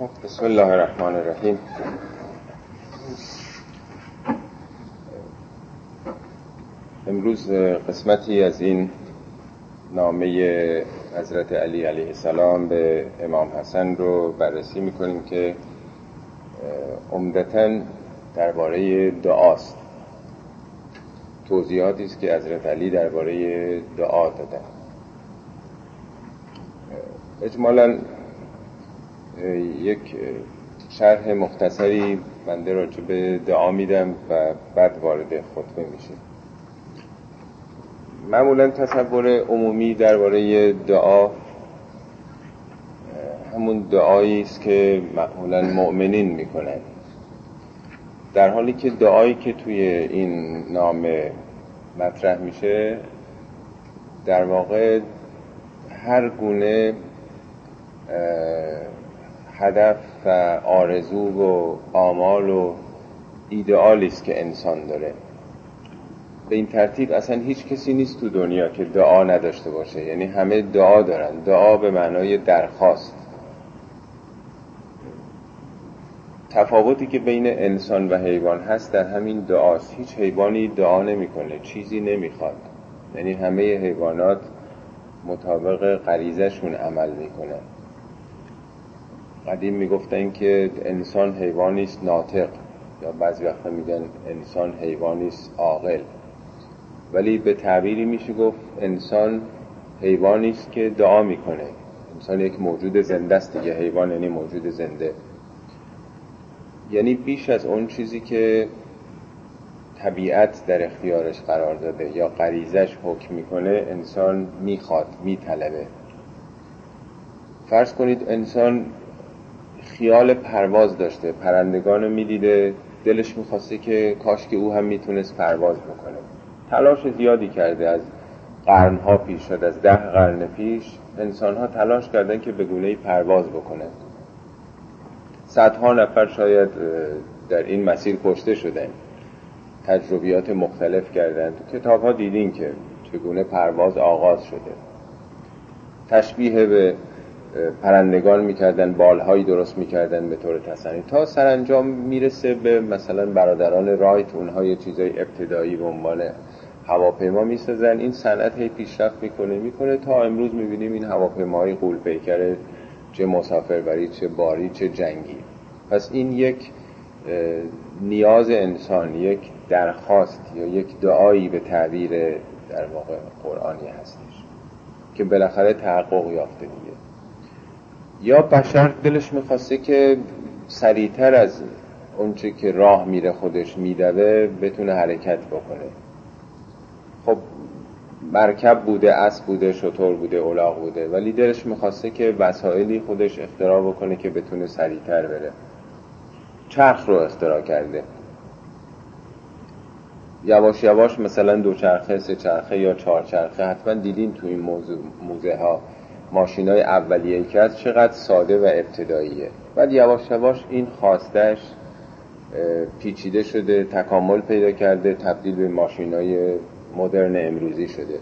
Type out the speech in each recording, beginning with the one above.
بسم الله الرحمن الرحیم. امروز قسمتی از این نامه حضرت علی علیه السلام به امام حسن رو بررسی می‌کنیم که عمدتا درباره دعاست. توضیحاتی است که حضرت علی درباره دعا دادن. اجمالا یک شرح مختصری بنده راجع به دعا میدم و بعد وارد خطبه میشه معمولا تصور عمومی درباره دعا همون دعایی است که معمولا مؤمنین می‌کنن در حالی که دعایی که توی این نامه مطرح میشه در واقع هر گونه هدف و آرزو و آمال و ایدئالی است که انسان داره. به این ترتیب اصلا هیچ کسی نیست تو دنیا که دعا نداشته باشه. یعنی همه دعا دارن. دعا به معنای درخواست. تفاوتی که بین انسان و حیوان هست در همین دعاست. هیچ حیوانی دعا نمی‌کنه. چیزی نمی‌خواد. یعنی همه حیوانات مطابق غریزشون عمل می‌کنن. قدیم می‌گفتن که انسان حیوانی است ناطق. یا بعضی وقتا میگن انسان حیوانی است عاقل. ولی به تعبیری میشه گفت انسان حیوانی است که دعا می‌کنه. انسان یک موجود زنده است دیگه. حیوان یعنی موجود زنده. یعنی بیش از اون چیزی که طبیعت در اختیارش قرار داده یا غریزش حکم می‌کنه انسان می‌خواد میطلبه. فرض کنید انسان خیال پرواز داشته. پرندگان رو می‌دیده. دلش می‌خواسته که کاش که او هم می‌تونست پرواز بکنه. تلاش زیادی کرده از قرنها پیش شد. از ده قرن پیش انسان ها تلاش کردن که به گونه پرواز بکنه. صدها نفر شاید در این مسیر کشته شدن. تجربیات مختلف کردن تو کتاب ها دیدین که چگونه پرواز آغاز شده. تشبیه به پرندگان می‌کردن بالهایی درست می‌کردن به طور تصنی تا سرانجام می‌رسه به مثلا برادران رایت اونها یه چیزای ابتدایی به عنوان هواپیما می‌سازن. این صنعت هی پیشرفت می‌کنه می‌کنه. تا امروز می‌بینیم این هواپیماهای قول پیکر چه مسافربری چه باری چه جنگی. پس این یک نیاز انسان یک درخواست یا یک دعایی به تعبیر در واقع قرآنی هستش که بالاخره تحقق یافته دیگه. یا بشر دلش می‌خواسته که سریعتر از اونچه که راه میره خودش میدوه بتونه حرکت بکنه. خب مرکب بوده اسب بوده شطور بوده اولاغ بوده ولی دلش می‌خواسته که وسایلی خودش اختراع بکنه که بتونه سریعتر بره. چرخ رو اختراع کرده. یواش یواش مثلا دو چرخه سه چرخه یا چهار چرخه حتما دیدین تو این موزه ها ماشین های اولیه که از چقدر ساده و ابتداییه. بعد یواش یواش این خواستش پیچیده شده تکامل پیدا کرده تبدیل به ماشین های مدرن امروزی شده.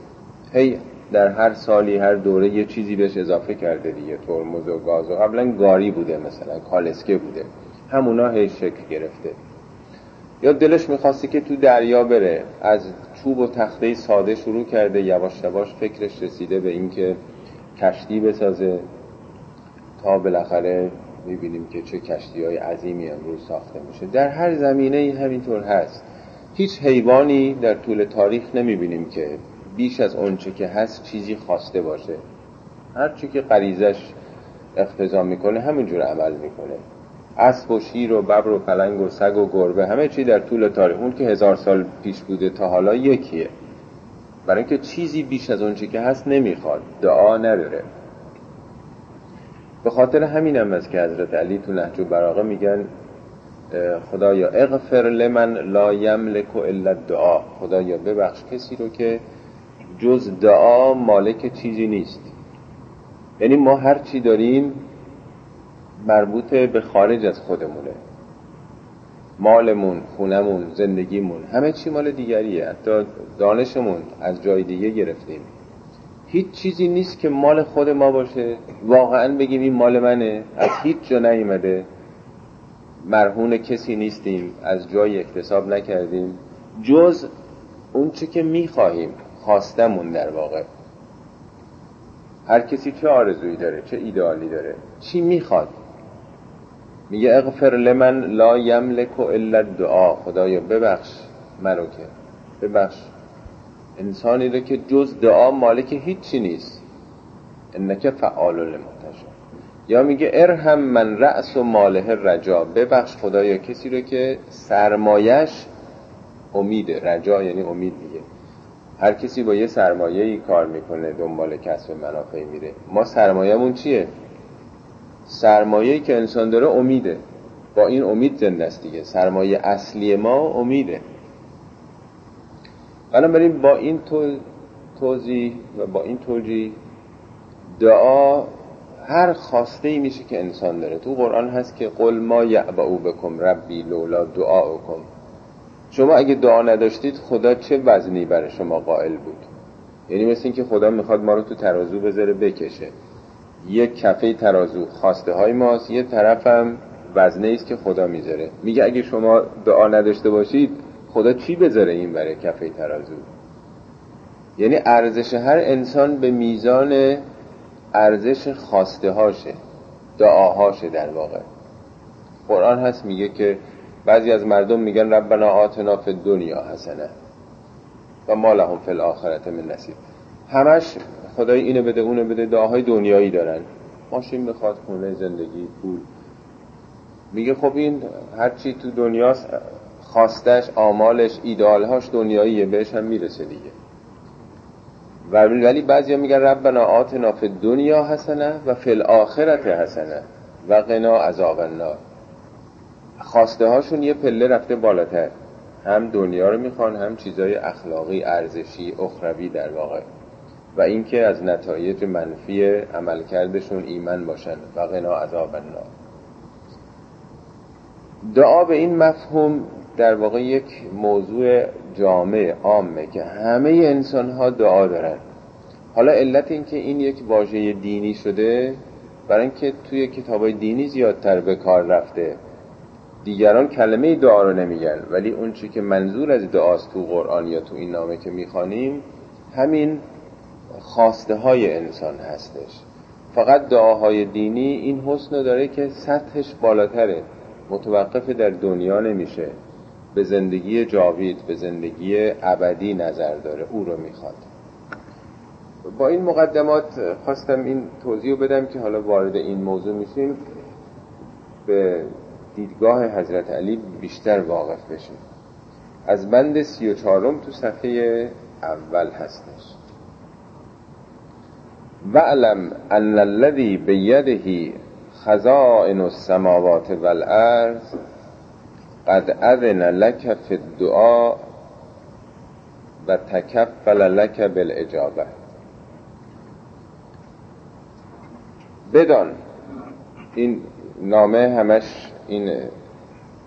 هی در هر سالی هر دوره یه چیزی بهش اضافه کرده دیگه ترمز و گاز و قبلا گاری بوده مثلا کالسکه بوده. همونا هی شکل گرفته. یا دلش می‌خواسته که تو دریا بره. از چوب و تخته ساده شروع کرده یواش یواش فکرش رسیده به اینکه کشتی بسازه. تا بالاخره می‌بینیم که چه کشتی های عظیمی امروز ساخته میشه. در هر زمینه همینطور هست. هیچ حیوانی در طول تاریخ نمی‌بینیم که بیش از اونچه که هست چیزی خواسته باشه. هر چی که غریزش اقتضا می‌کنه همینجور عمل می‌کنه. اسب و شیر و ببر و پلنگ و سگ و گربه همه چی در طول تاریخ. اون که هزار سال پیش بوده تا حالا یکیه. برای اینکه چیزی بیش از اونچه که هست نمی‌خواد. دعا نداره. به خاطر همین هم است که حضرت علی تو نهج براغه میگن خدایا اغفر لمن لا یملک الا دعا خدایا ببخش کسی رو که جز دعا مالک چیزی نیست. یعنی ما هر چی داریم مربوط به خارج از خودمونه. مالمون خونمون زندگیمون همه چی مال دیگریه. حتی دانشمون از جای دیگه گرفتیم. هیچ چیزی نیست که مال خود ما باشه. واقعا بگیم این مال منه. از هیچ جا نیومده. مرهون کسی نیستیم. از جای اکتساب نکردیم. جز اون چه که می‌خواهیم. خواستمون در واقع. هر کسی چه آرزویی داره چه ایدئالی داره چی می‌خواد. میگه اغفر لمن لا یملک الا دعا خدایا ببخش منو که. ببخش. انسانی رو که جز دعا مالک هیچی نیست. انک فعال لما یا میگه ارهم من رأس و ماله رجا. ببخش خدایا کسی رو که سرمایش امیده رجا یعنی امید میگه. هر کسی با یه سرمایه ای کار می‌کنه دنبال کسب منافعی میره. ما سرمایهمون چیه؟ سرمایه‌ای که انسان داره امیده. با این امید زنده است دیگه. سرمایه اصلی ما امیده. بنابراین با این توضیح و با این توجیه دعا هر خواسته ای میشه که انسان داره. تو قرآن هست که قل ما یعبعو بکم ربی لولا دعاؤکم. شما اگه دعا نداشتید خدا چه وزنی برای شما قائل بود؟ یعنی مثل اینکه خدا می‌خواد ما رو تو ترازو بذاره بکشه. یک کفه ترازو خواسته های ماست. یه طرفم وزنه است که خدا می‌ذاره. میگه اگه شما دعا نداشته باشید خدا چی بذاره این برای کفه ترازو؟ یعنی ارزش هر انسان به میزان ارزش خواسته هاشه دعاهاشه در واقع. قرآن هست میگه که بعضی از مردم میگن ربنا آتنا فی دنیا حسنه و ما لهم فی الاخرت من نصیب. همش خدای اینو بده اونو بده دعاهای دنیایی دارن. ماشین بخواد خونه زندگی پول. میگه خب این هرچی تو دنیاست خواستش آمالش ایدالهاش دنیاییه بهش هم می‌رسه دیگه. ولی بعضی میگن ربنا آتنا فی دنیا حسنه و فی الاخرت حسنه و قنا عذاب النار. خواسته هاشون یه پله رفته بالاتر. هم دنیا رو می‌خوان هم چیزای اخلاقی ارزشی اخروی در واقع. و اینکه از نتایج منفی عملکردشون ایمن باشن و قنا عذاب النار. دعا به این مفهوم در واقع یک موضوع جامع عامه که همه انسان ها دعا دارن. حالا علت این که این یک واژه دینی شده برای اینکه توی کتاب دینی زیادتر به کار رفته دیگران کلمه دعا رو نمیگن ولی اون چی که منظور از دعاست تو قرآن یا تو این نامه که می‌خوانیم همین خواسته های انسان هستش. فقط دعاهای دینی این حسن داره که سطحش بالاتره. متوقف در دنیا نمیشه. به زندگی جاوید به زندگی ابدی نظر داره. او رو می‌خواد. با این مقدمات خواستم این توضیح بدم که حالا وارد این موضوع میشیم. به دیدگاه حضرت علی بیشتر واقف بشیم. از بند سی و تو صفحه اول هستش. وعلم ان الذي بیده خزائن السماوات والارض قد اذن لك فی الدعاء و تکفل لك بالاجابه بدان این نامه همش این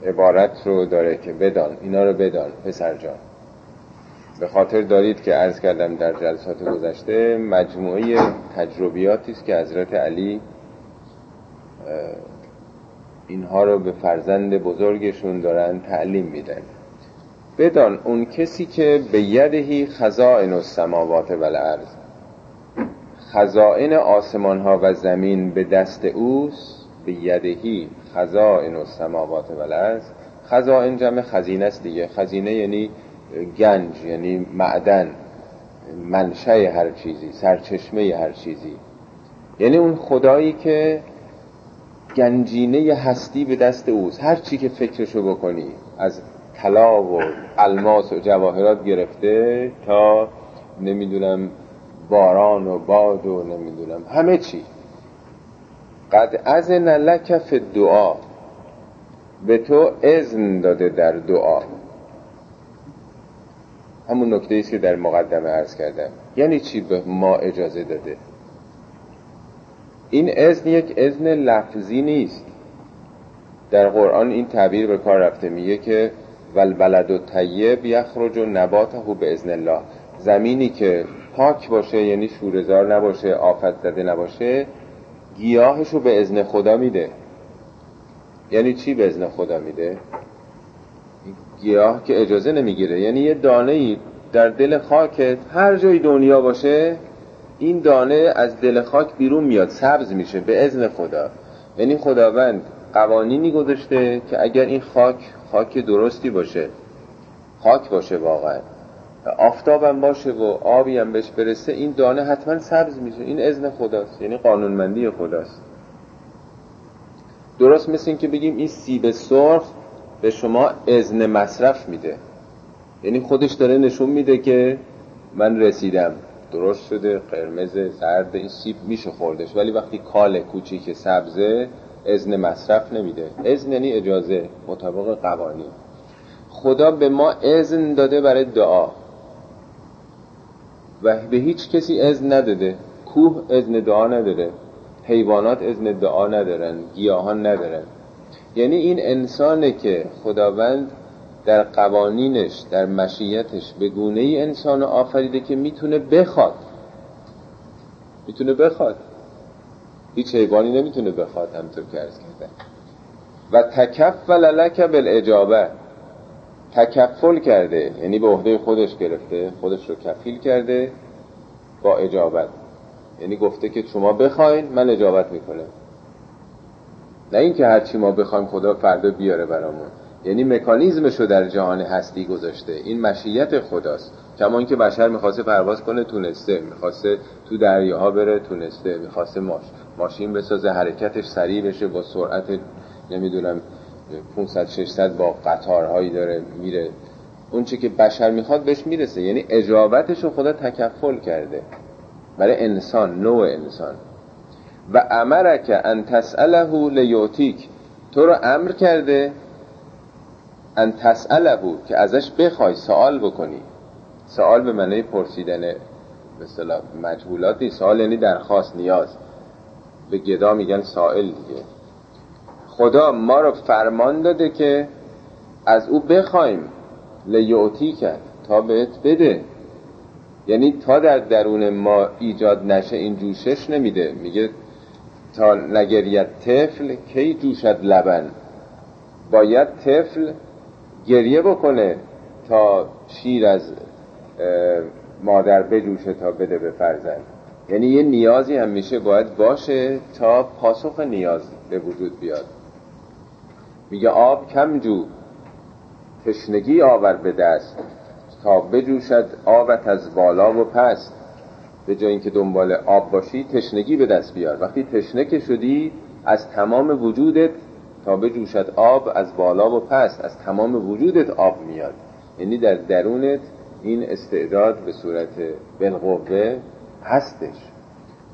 عبارت رو داره که بدان اینا رو بدان پسر جان. به خاطر دارید که عرض کردم در جلسات گذشته مجموعه تجربیاتی است که حضرت علی اینها رو به فرزند بزرگشون دارن تعلیم میدن. بدان اون کسی که به یدهی خزائن السماوات و الارض خزائن آسمان ها و زمین به دست اوست به یدهی خزائن السماوات و الارض خزائن جمع خزینه است دیگه. خزینه یعنی گنج یعنی معدن منشه هر چیزی سرچشمه هر چیزی. یعنی اون خدایی که گنجینه هستی به دست اوست. هر چی که فکرشو بکنی از طلا و الماس و جواهرات گرفته تا نمی‌دونم باران و باد و نمی‌دونم همه چی. قد از لک فی دعا به تو اذن داده در دعا. همون نکته است که در مقدمه عرض کردم. یعنی چی به ما اجازه داده؟ این اذن یک اذن لفظی نیست. در قرآن این تعبیر به کار رفته. میگه که ولبلد و طیب یخرج و نباته به اذن الله. زمینی که پاک باشه یعنی شورزار نباشه آفت زده نباشه گیاهش رو به ازن خدا میده. یعنی چی به ازن خدا میده؟ گیاه که اجازه نمی‌گیره. یعنی یه دانه ای در دل خاکت هر جای دنیا باشه این دانه از دل خاک بیرون میاد سبز میشه به ازن خدا. یعنی خداوند قوانینی گذاشته که اگر این خاک خاک درستی باشه خاک باشه واقعا آفتابم باشه و آبی هم بهش برسه این دانه حتما سبز میشه. این اذن خداست یعنی قانونمندی خداست. درست مثل این که بگیم این سیب سرخ به شما اذن مصرف میده. یعنی خودش داره نشون میده که من رسیدم. درست شده قرمز سرد این سیب میشه خوردش. ولی وقتی کال کوچیک سبزه اذن مصرف نمیده. اذن یعنی اجازه مطابق قوانین. خدا به ما اذن داده برای دعا. و به هیچ کسی اذن نداده. کوه اذن دعا نداره. حیوانات اذن دعا ندارن. گیاهان ندارن. یعنی این انسانه که خداوند در قوانینش در مشیتش به گونه ای انسان آفریده که می‌تونه بخواد. می‌تونه بخواد. هیچ حیوانی نمی‌تونه بخواد همطور که ارز کردن و تکفل لک بالاجابه تکفل کرده یعنی به عهده خودش گرفته خودش رو کفیل کرده با اجابت. یعنی گفته که شما بخواین من اجابت می‌کنم. نه اینکه هرچی ما بخوایم خدا فردا بیاره برامون. یعنی مکانیزمش رو در جهان هستی گذاشته. این مشیت خداست. کمان که بشر می‌خواسته پرواز کنه تونسته. می‌خواسته تو دریاها بره تونسته. می‌خواسته ماش ماشین بسازه حرکتش سریع بشه با سرعت نمی‌دونم 500 600 با قطارهایی داره میره. اون چی که بشر می‌خواد بهش می‌رسه. یعنی اجابتش رو خدا تکفل کرده. برای انسان نوع انسان. و امرک ان تسأله لیوتیک تو رو امر کرده ان تسأله که ازش بخوای سوال بکنی. سوال به معنی پرسیدن به مجهولات نیست. سوال یعنی درخواست نیاز. به گدا میگن سائل دیگه. خدا ما رو فرمان داده که از او بخوایم. لیوتی کرد تا بهت بده. یعنی تا در درون ما ایجاد نشه این جوشش نمیده. میگه تا نگریت طفل کی جوشد لبن؟ باید طفل گریه بکنه تا شیر از مادر بجوشه تا بده به فرزند. یعنی یه نیازی هم میشه باید باشه تا پاسخ نیاز به وجود بیاد. میگه آب کم جو تشنگی آور به دست تا بجوشد آبت از بالا و پست. به جای اینکه دنبال آب باشی تشنگی به دست بیار. وقتی تشنه که شدی از تمام وجودت تا بجوشد آب از بالا و پست از تمام وجودت آب میاد. یعنی در درونت این استعداد به صورت بالقوه هستش.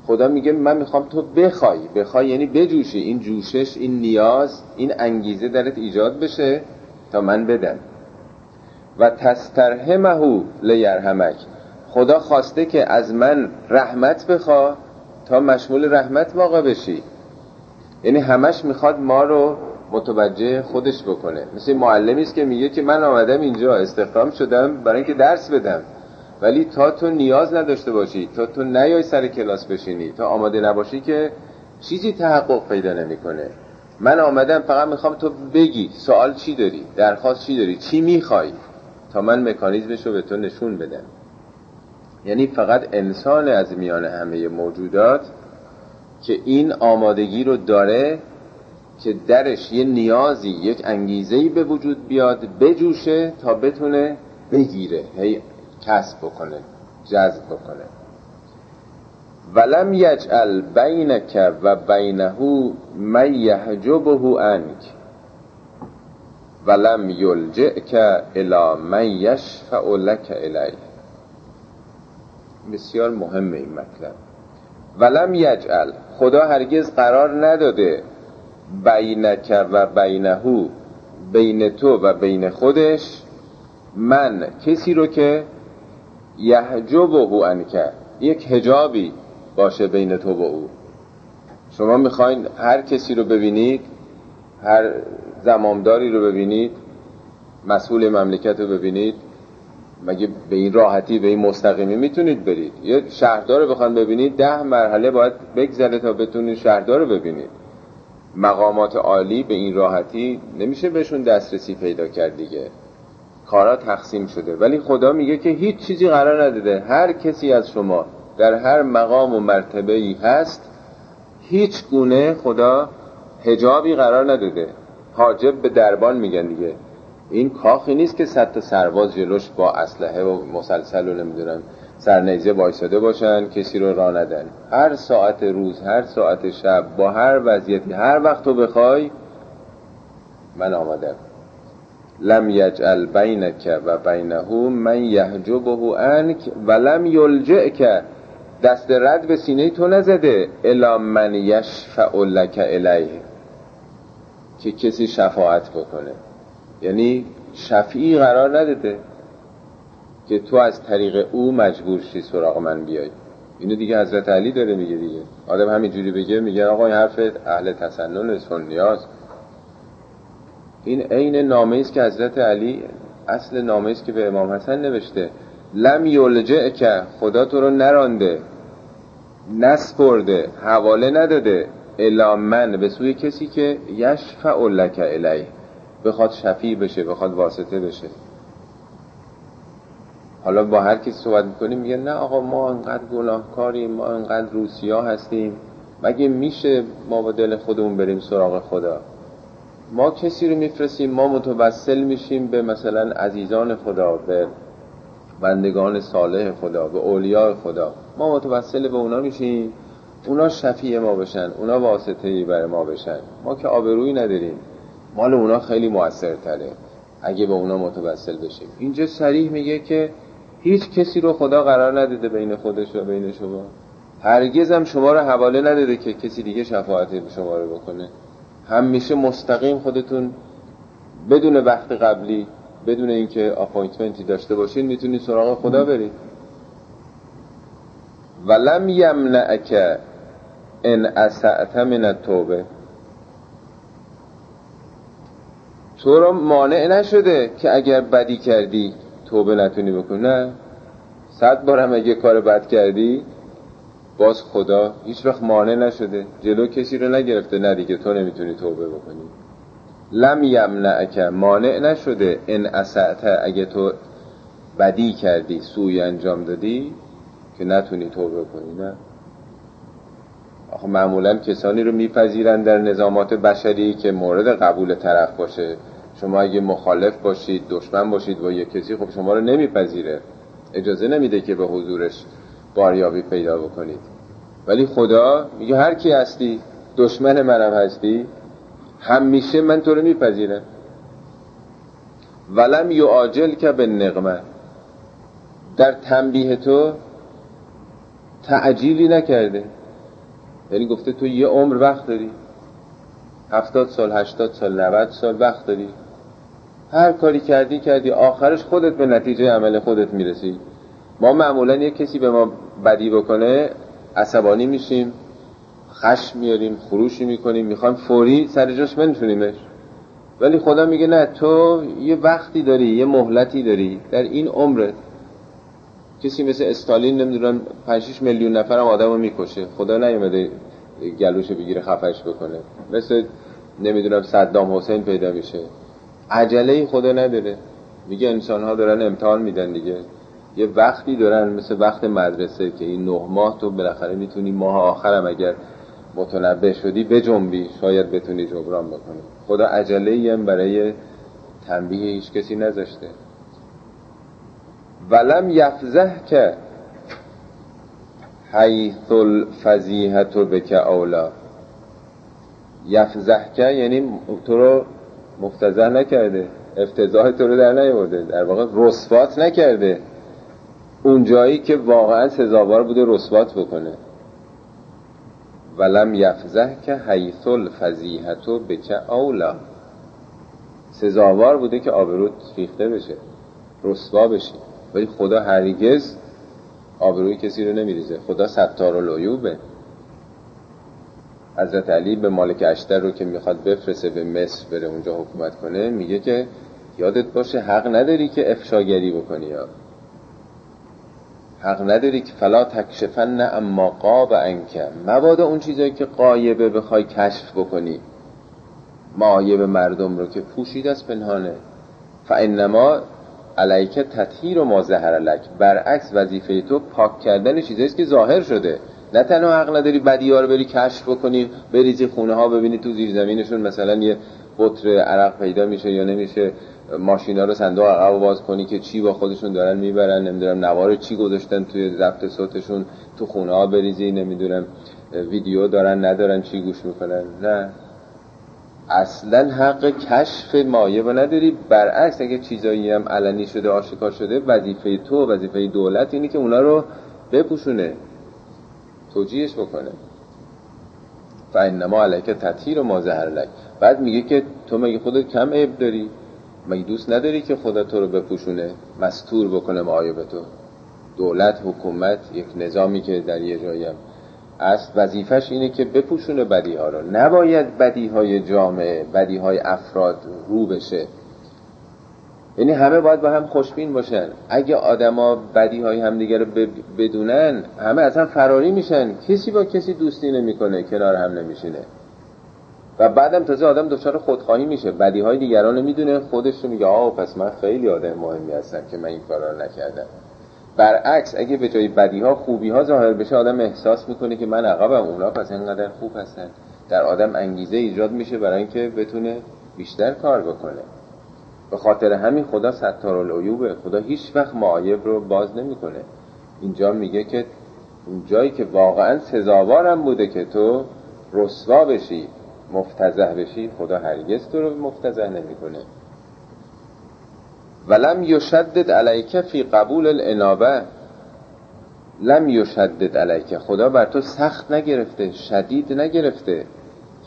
خدا میگه من می‌خوام تو بخوای. بخوای یعنی بجوشی. این جوشش این نیاز این انگیزه درت ایجاد بشه تا من بدم. و تسترهمهو لیرحمک. خدا خواسته که از من رحمت بخوا تا مشمول رحمت واقع بشی. یعنی همش می‌خواد ما رو متوجه خودش بکنه. مثل معلمی است که میگه که من آمدم اینجا استخدام شدم برای اینکه درس بدم. ولی تا تو نیاز نداشته باشی تا تو نیای سر کلاس بشینی تا آماده نباشی که چیزی تحقق پیدا نمی‌کنه. من آمدم فقط می‌خوام تو بگی سوال چی داری درخواست چی داری چی می‌خوای تا من مکانیزمش رو به تو نشون بدم. یعنی فقط انسان از میان همه موجودات که این آمادگی رو داره که درش یه نیازی یک انگیزهی به وجود بیاد بجوشه تا بتونه بگیره هی کسب بکنه جذب بکنه. ولم یجعل بینک و بینه من یحجبه عنک ولم یلجئک الی من یشفع لک الی بسیار مهمه این مطلب. ولم یجعل. خدا هرگز قرار نداده بینک و بینهو بین تو و بین خودش من کسی رو که یحجب او انکه یک هجابی باشه بین تو و او. شما می‌خواین هر کسی رو ببینید هر زمامداری رو ببینید مسئول مملکت رو ببینید مگه به این راحتی به این مستقیمی می‌تونید برید. یه شهردار رو بخوان ببینید ده مرحله باید بگذره تا بتونید شهردار رو ببینید. مقامات عالی به این راحتی نمیشه بهشون دسترسی پیدا کرد دیگه. کارا تقسیم شده. ولی خدا میگه که هیچ چیزی قرار نداده. هر کسی از شما در هر مقام و مرتبه ای هست هیچ گونه خدا هجابی قرار نداده. حاجب به دربان میگن دیگه. این کاخی نیست که صد تا سرباز جلوش با اسلحه و مسلسل و نمی‌دونم سرنیزه وایساده باشن کسی رو را ندن. هر ساعت روز هر ساعت شب با هر وضعیتی هر وقت تو بخوای من آمدم لم یجعل بینک و بینه من یحجبه عنک و لم یلجئک. دست رد به سینه تو نزده الا من یشفع لک الیه. که کسی شفاعت بکنه. یعنی شفیعی قرار نداده که تو از طریق او مجبور شی سراغ من بیای. اینو دیگه حضرت علی داره میگه دیگه. آدم همینجوری بگه میگه آقا این حرف اهل تسنن سنیاست این عین نامه است که حضرت علی اصل نامه است که به امام حسن نوشته. لم یلجع که خدا تو رو نرانده نسپرده حواله نداده الا من به سوی کسی که یشفع لک الیه. بخواد شفیع بشه بخواد واسطه بشه. حالا با هر کسی صحبت می‌کنیم میگه نه آقا ما انقدر گناهکاریم ما انقدر روسیا هستیم. مگه میشه ما با دل خودمون بریم سراغ خدا؟ ما کسی رو میفرستیم ما متوسل میشیم به مثلا عزیزان خدا به بندگان صالح خدا به اولیاء خدا. ما متوسل به اونا میشیم. اونا شفیع ما بشن اونا واسطه برای ما بشن. ما که آبرویی نداریم. مال اونا خیلی موثرتره. اگه به اونا متوسل بشیم اینجا سریح میگه که هیچ کسی رو خدا قرار نداده بین خودش و بین شما. هرگز هم شما رو حواله نداده که کسی دیگه شفاعت شما رو بکنه. همیشه مستقیم خودتون بدون وقت قبلی بدون اینکه اپاینتمنتی داشته باشین می‌تونید سراغ خدا برید ولم یمنعک ان اسعت من التوبه. تو رو مانع نشده که اگر بدی کردی توبه نتونی بکنی نه؟ صد بارم اگه کار بد کردی باز خدا هیچ وقت مانع نشده. جلو کسی رو نگرفته نه دیگه تو نمی‌تونی توبه بکنی. لم یمنعک مانع نشده. ان اسعت اگه تو بدی کردی سوی انجام دادی که نتونی توبه کنی نه؟ آخه معمولا کسانی رو میپذیرن در نظامات بشری که مورد قبول طرف باشه. شما اگه مخالف باشید دشمن باشید با یک کسی خب شما رو نمیپذیره. اجازه نمیده که به حضورش باریابی پیدا بکنید. ولی خدا میگه هر کی هستی دشمن منم هستی همیشه من تو رو میپذیرم. ولم یعاجل که به نقمه در تنبیه تو تعجیلی نکرده. یعنی گفته تو یه عمر وقت داری. هفتاد سال هشتاد سال نوت سال وقت داری. هر کاری کردی کردی. آخرش خودت به نتیجه عمل خودت می‌رسی. ما معمولا یه کسی به ما بدی بکنه عصبانی میشیم خشم میاریم خروشی می‌کنیم می‌خوایم فوری سر جاش بنشونیمش. ولی خدا میگه نه تو یه وقتی داری یه مهلتی داری در این عمرت. کسی مثل استالین نمی‌دونم 5 میلیون نفر هم آدم رو می‌کشه. خدا نیومده گلوشو بگیره خفش بکنه. مثل نمی‌دونم صدام حسین پیدا میشه. عجله خدا نداره. میگه انسان ها دارن امتحان میدن دیگه. یه وقتی دارن مثل وقت مدرسه که این نه ماه تو بالاخره می‌تونی ماه آخرم اگر متنبه شدی بجنبی. شاید بتونی جبران بکنی. خدا عجله هم برای تنبیه هیچ کسی نذاشته. ولم یفزه که حیث الفزیحت بک اولا. یفزه که یعنی تو رو مفتزه نکرده افتضاح تو رو در نیورده در واقع رسوات نکرده. اون جایی که واقعا سزاوار بوده رسوات بکنه. ولم یفزه که حیث الفزیحتو بک اولا. سزاوار بوده که آبروت ریخته بشه رسوا بشی ولی خدا هرگز آبروی کسی رو نمیریزه. خدا ستار العیوبه حضرت علی به مالک اشتر رو که می‌خواد بفرسه به مصر بره اونجا حکومت کنه میگه که یادت باشه حق نداری که افشاگری بکنی یا. حق نداری که فلا تکشفن اما قاب انکه مبادا اون چیزایی که قایبه بخوای کشف بکنی. معایب مردم رو که پوشید از پنهانه. فانما علیک تطهیر و ما ظهر لک. برعکس وظیفه تو پاک کردن چیزایی که ظاهر شده. نه تنها حق نداری بدی ها رو بری کشف بکنی بریزی خونه ها ببینی تو زیر زمینشون مثلا یه بطر عرق پیدا میشه یا نمیشه ماشینا رو صندوق عقب باز کنی که چی با خودشون دارن می‌برن. نمی‌دونم نوار چی گذاشتن توی ضبط صوتشون. تو خونه ها بریزی نمی‌دونم ویدیو دارن ندارن چی گوش می‌کنن. نه. اصلا حق کشف مایه و نداری. برعکس اگه چیزایی هم علنی شده آشکار شده وظیفه تو وظیفه دولت اینه که اونا رو بپوشونه توجیهش بکنه. فانما علیک تطهیر و ما زهر لک بعد میگه که تو مگه خودت کم عیب داری؟ مگه دوست نداری که خدا تو رو بپوشونه مستور بکنه معایب تو؟ دولت حکومت یک نظامی که در یه جایی هم است وظیفش اینه که بپوشونه بدی ها رو. نباید بدی های جامعه بدی های افراد رو بشه. یعنی همه باید با هم خوشبین باشن. اگه آدما بدی های همدیگه رو بدونن همه اصلا فراری میشن. کسی با کسی دوستی نمی‌کنه کنار هم نمیشینه. و بعدم تازه آدم دچار خودخواهی میشه. بدی های دیگران رو می‌دونه خودش رو میگه آه پس من خیلی آدم مهمی هستم که من این کارا رو نکردم. برعکس اگه به جای بدی ها خوبی ها ظاهر بشه آدم احساس می‌کنه که من عقبم. اونا پس اینقدر خوب هستن. در آدم انگیزه ایجاد میشه برای اینکه بتونه بیشتر کار بکنه. به خاطر همین خدا ستار العیوبه خدا هیچ وقت معایب رو باز نمی‌کنه. اینجا میگه که اون جایی که واقعا سزاوارم بوده که تو رسوا بشی مفتزه بشی خدا هرگز تو رو مفتزه نمی‌کنه. ولم یشدد علیک فی قبول الانابه لم یشدد علیک. خدا بر تو سخت نگرفته شدید نگرفته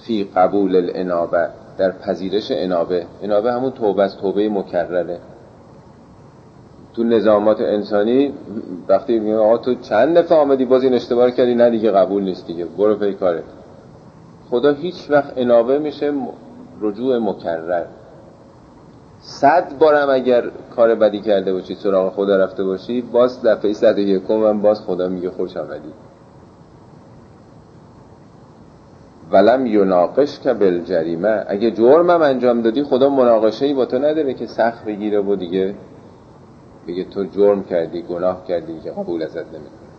فی قبول الانابه در پذیرش انابه انابه همون توبه است توبه مکرره. تو نظامات انسانی وقتی میگه آقا تو چند دفعه آمدی باز این اشتباه کردی؟ نه دیگه قبول نیست دیگه. برو پی کارت. خدا هیچ وقت انابه میشه رجوع مکرر. صد بارم اگر کار بدی کرده باشی سراغ خدا رفته باشی باز دفعه صد یکم هم باز خدا میگه خوش آمدی. ولم یناقش که بالجریمه. اگه جرمم انجام دادی خدا مناقشه ای با تو نداره که سخت بگیره و دیگه بگه تو جرم کردی گناه کردی که قبول ازت نمی‌کنه.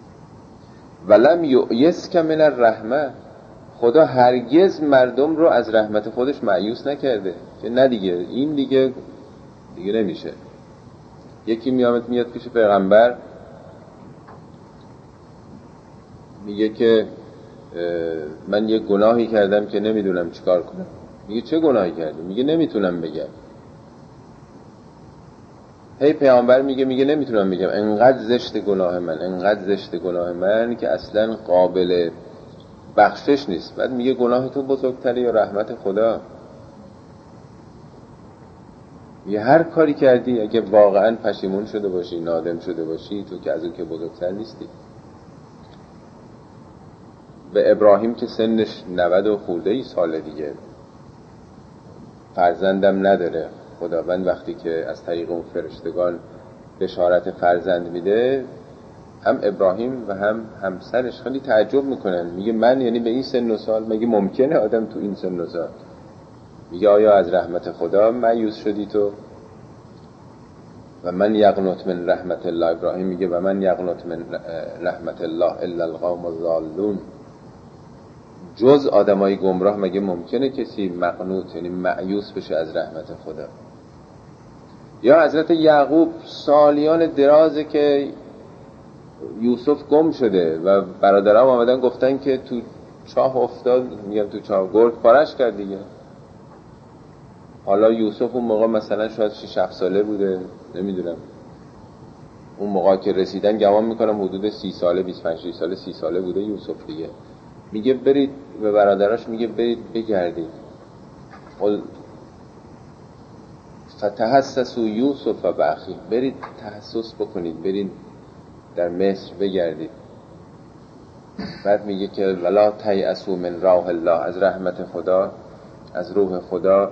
ولم یؤیس که من الرحمه. خدا هرگز مردم رو از رحمت خودش معیوس نکرده. که نه دیگه این دیگه دیگه نمیشه. یکی میامد میاد پیش پیغمبر میگه که من یه گناهی کردم که نمی‌دونم چیکار کنم. میگه چه گناهی کردی؟ میگه نمی‌تونم بگم. هی پیامبر میگه میگه نمی‌تونم بگم. انقدر زشت گناه من انقدر زشت گناه من که اصلا قابل بخشش نیست. بعد میگه گناه تو بزرگتره یا رحمت خدا؟ یه هر کاری کردی اگه واقعا پشیمون شده باشی نادم شده باشی تو که از اون که بزرگتر نیستی. به ابراهیم که سنش 90 و خورده ای سال دیگه. فرزندم نداره. خداوند وقتی که از طریق اون فرشتگان بشارت فرزند میده هم ابراهیم و هم همسرش خیلی تعجب می‌کنن. میگه من یعنی به این سن و سال مگه ممکنه آدم تو این سن و سال؟ میگه آیا از رحمت خدا مایوس شدی تو؟ و من یقنط من رحمت الله. ابراهیم میگه و من یقنط من رحمت الله الا القوم الضالون. جز آدمای گمراه مگه ممکنه کسی مقنوط یعنی معیوس بشه از رحمت خدا؟ یا حضرت یعقوب سالیان درازه که یوسف گم شده و برادرام آمدن گفتن که تو چاه افتاد میگم تو چاه گرد پارش کرد دیگه. حالا یوسف اون موقع مثلا شاید 6 7 ساله بوده نمی‌دونم. اون موقع که رسیدن گمان می‌کنم حدود 30 ساله 25 ساله 30 ساله بوده یوسف دیگه. میگه برید به برادراش میگه برید بگردید. قل فتحسسو یوسف و بخی برید تحسس بکنید برید در مصر بگردید. بعد میگه که ولا تیعسو من راه الله از رحمت خدا از روح خدا.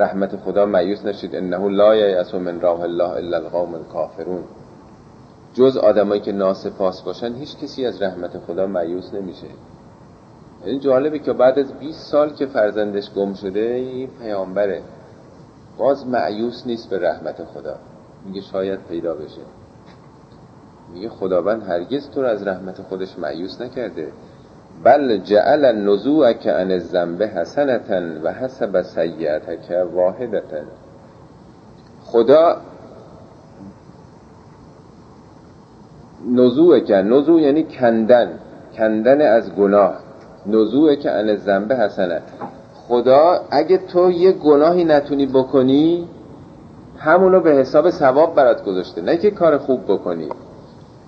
رحمت خدا مایوس نشید. انه لا یعصو من راه الله الا القوم الکافرون. جز آدمایی که ناسپاس باشن هیچ کسی از رحمت خدا معیوس نمیشه. این یعنی جالبه که بعد از 20 سال که فرزندش گم شده این پیامبره. باز معیوس نیست به رحمت خدا. میگه شاید پیدا بشه. میگه خداوند هرگز تو رو از رحمت خودش معیوس نکرده. بل جعل که عن الذنب حسنتا و حسب سیئتک واحدتا خدا نزوع که نزوع یعنی کندن کندن از گناه. نزوع که ان زنبه حسنه خدا اگه تو یه گناهی نتونی بکنی همونو به حساب ثواب برات گذاشته. نه که کار خوب بکنی.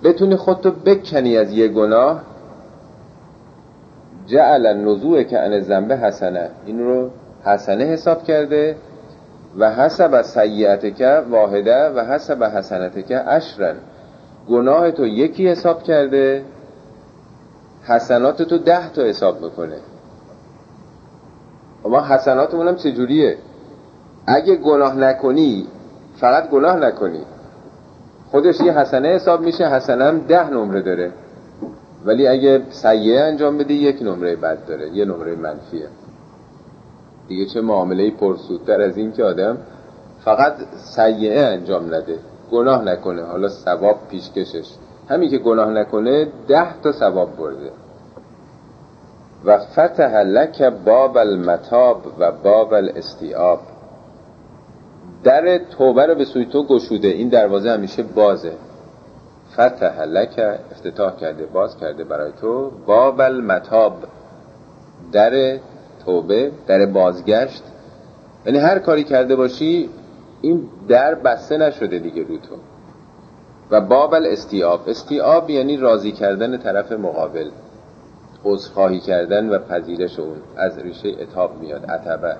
بتونی خودتو بکنی از یه گناه جعل نزوع که ان زنبه حسنه. این رو حسنه حساب کرده و حسب سیعت که واحده و حسب حسنت که اشرن. گناه تو یکی حساب کرده حسنات تو ده تا حساب می‌کنه اما حسناتمون هم چجوریه؟ اگه گناه نکنی فقط گناه نکنی. خودش یه حسنه حساب میشه حسنه هم ده نمره داره. ولی اگه سیعه انجام بده یک نمره بد داره یه نمره منفیه. دیگه چه معامله پرسودتر از این که آدم فقط سیعه انجام نده گناه نکنه. حالا ثواب پیشکشش. همین که گناه نکنه ده تا ثواب برده. و فتح لک باب المتاب و باب الاستیاب. در توبه رو به سوی تو گشوده. این دروازه همیشه بازه. فتح لک افتتاح کرده باز کرده برای تو. باب المتاب در توبه در بازگشت. یعنی هر کاری کرده باشی این در بسته نشده دیگه رو تو. و بابل استیاب استیاب یعنی راضی کردن طرف مقابل. عذرخواهی کردن و پذیرش اون. از ریشه اتاب میاد. عتبه.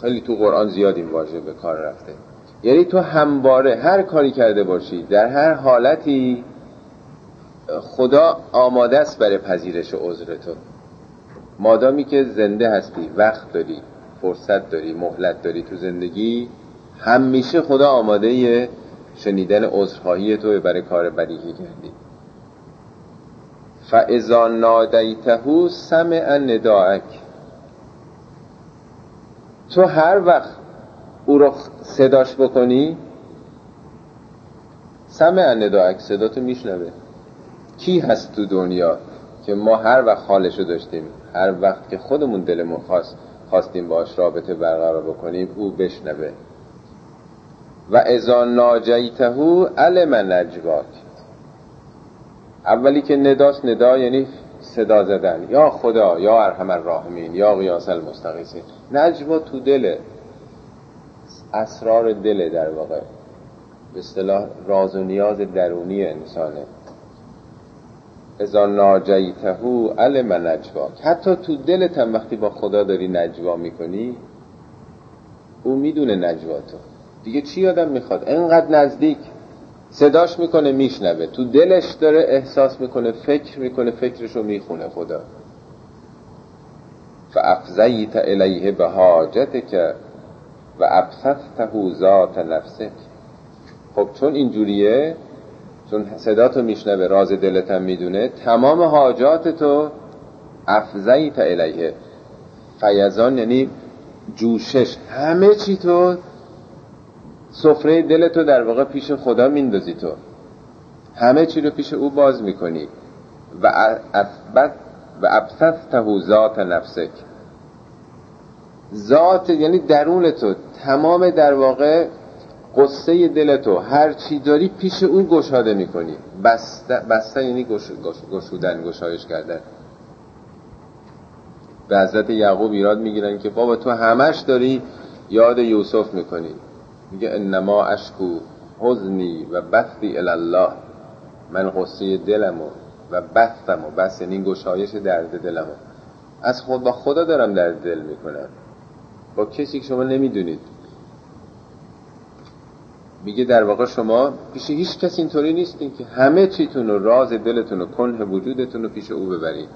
خیلی تو قرآن زیاد این واژه به کار رفته. یعنی تو همواره هر کاری کرده باشی در هر حالتی خدا آماده است برای پذیرش عذر تو. مادامی که زنده هستی وقت داری فرصت داری مهلت داری تو زندگی همیشه خدا آماده شنیدن عذرخواهی تو برای کار بدی که کردی. فاذا نادیته سمع نداعک تو هر وقت او رو صداش بکنی؟ سمع نداعک صدا تو میشنوه. کی هست تو دنیا که ما هر وقت حالشو داشتیم هر وقت که خودمون دلمون خواست خواستیم باش رابطه برقرار بکنیم او بشنوه. و ازا ناجیتهو علم نجواک. اولی که نداست ندا یعنی صدا زدن. یا خدا یا ارحم الراحمین یا قیاس المستقیسین. نجوا تو دله. اسرار دله در واقع. به اصطلاح راز و نیاز درونی انسانه. ازا ناجیتهو علم نجواک. حتی تو دلت هم وقتی با خدا داری نجوا می‌کنی او می‌دونه نجواتو دیگه چی آدم می‌خواد؟ انقدر نزدیک. صداش می‌کنه میشنوه. تو دلش داره احساس می‌کنه فکر می‌کنه فکرشو می‌خونه خدا. فافزیت الیه به حاجتک و ابسطته ذات نفسک خب چون اینجوریه چون صداتو میشنوه راز دلتم می‌دونه تمام حاجات تو افزیت الیه. فیضان یعنی جوشش. همه چی تو سفره دلتو در واقع پیش خدا میندازی تو. همه چی رو پیش او باز می‌کنی. و اثبت و ابسطته ذات نفسک. ذات یعنی درون تو. تمام در واقع قصه دل تو. هر چی داری پیش اون گشاده می‌کنی. بسته, بسته یعنی گش، گشودن گشایش کردن. به حضرت یعقوب ایراد می‌گیرن که بابا تو همش داری یاد یوسف می‌کنی. میگه انما اشکو حزنی و بثی الله من قصه دلمو و بثم و بس یعنی گشایش درد دلمو. از خود با خدا دارم درد دل می‌کنم. با کسی که شما نمی‌دونید. میگه در واقع شما پیش هیچ کسی اینطوری نیستین که همه چیتون و راز دلتون و کنه وجودتون رو پیش او ببرید.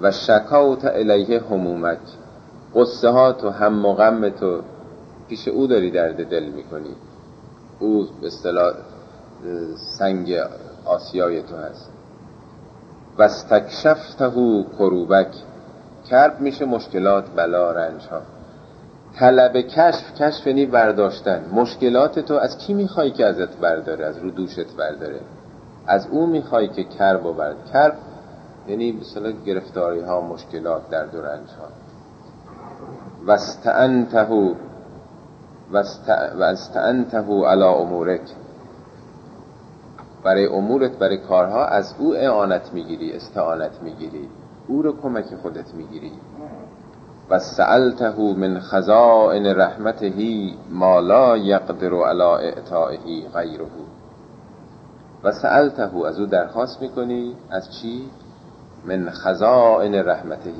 و شکاوت الیه همومک. قصه ها تو هم و غم تو پیش او داری درد دل می‌کنی. او به اصطلاح سنگ آسیای تو هست. و استکشفته کروبک. کرب میشه مشکلات بلا رنج ها طلب کشف کشف یعنی برداشتن. مشکلات تو از کی می‌خوای که ازت برداره؟ از رو دوشت برداره. از او می‌خوای که کرب و برد. کرب یعنی مثلا گرفتاری ها مشکلات در ها و استعنته و استعنته علا امورک. برای امورت برای کارها از او اعانت می‌گیری استعانت می‌گیری. او رو کمک خودت می‌گیری. و سألته من خزائن رحمته ما لا یقدر علی اعطائه غیره. و سألته از او درخواست می‌کنی از چی؟ من خزائن رحمته.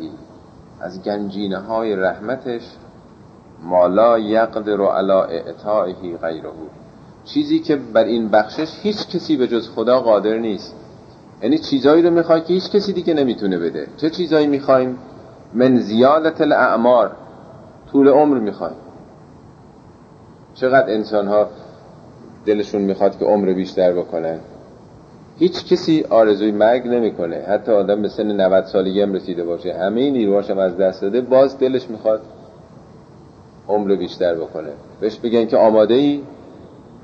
از گنجینه های رحمتش ما لا یقدر علی اعطائه غیره. چیزی که بر این بخشش هیچ کسی به جز خدا قادر نیست. یعنی چیزایی رو می‌خوای که هیچ کسی دیگه نمی‌تونه بده. چه چیزایی می‌خوایم؟ من زیادت الاعمار. طول عمر می‌خوایم چقدر انسان ها دلشون می‌خواد که عمر بیشتر بکنن؟ هیچ کسی آرزوی مرگ نمی‌کنه. حتی آدم به سن 90 سالگی هم رسیده باشه. همه نیروهاش از دست داده باز دلش می‌خواد عمر بیشتر بکنه. بهش بگن که آماده ای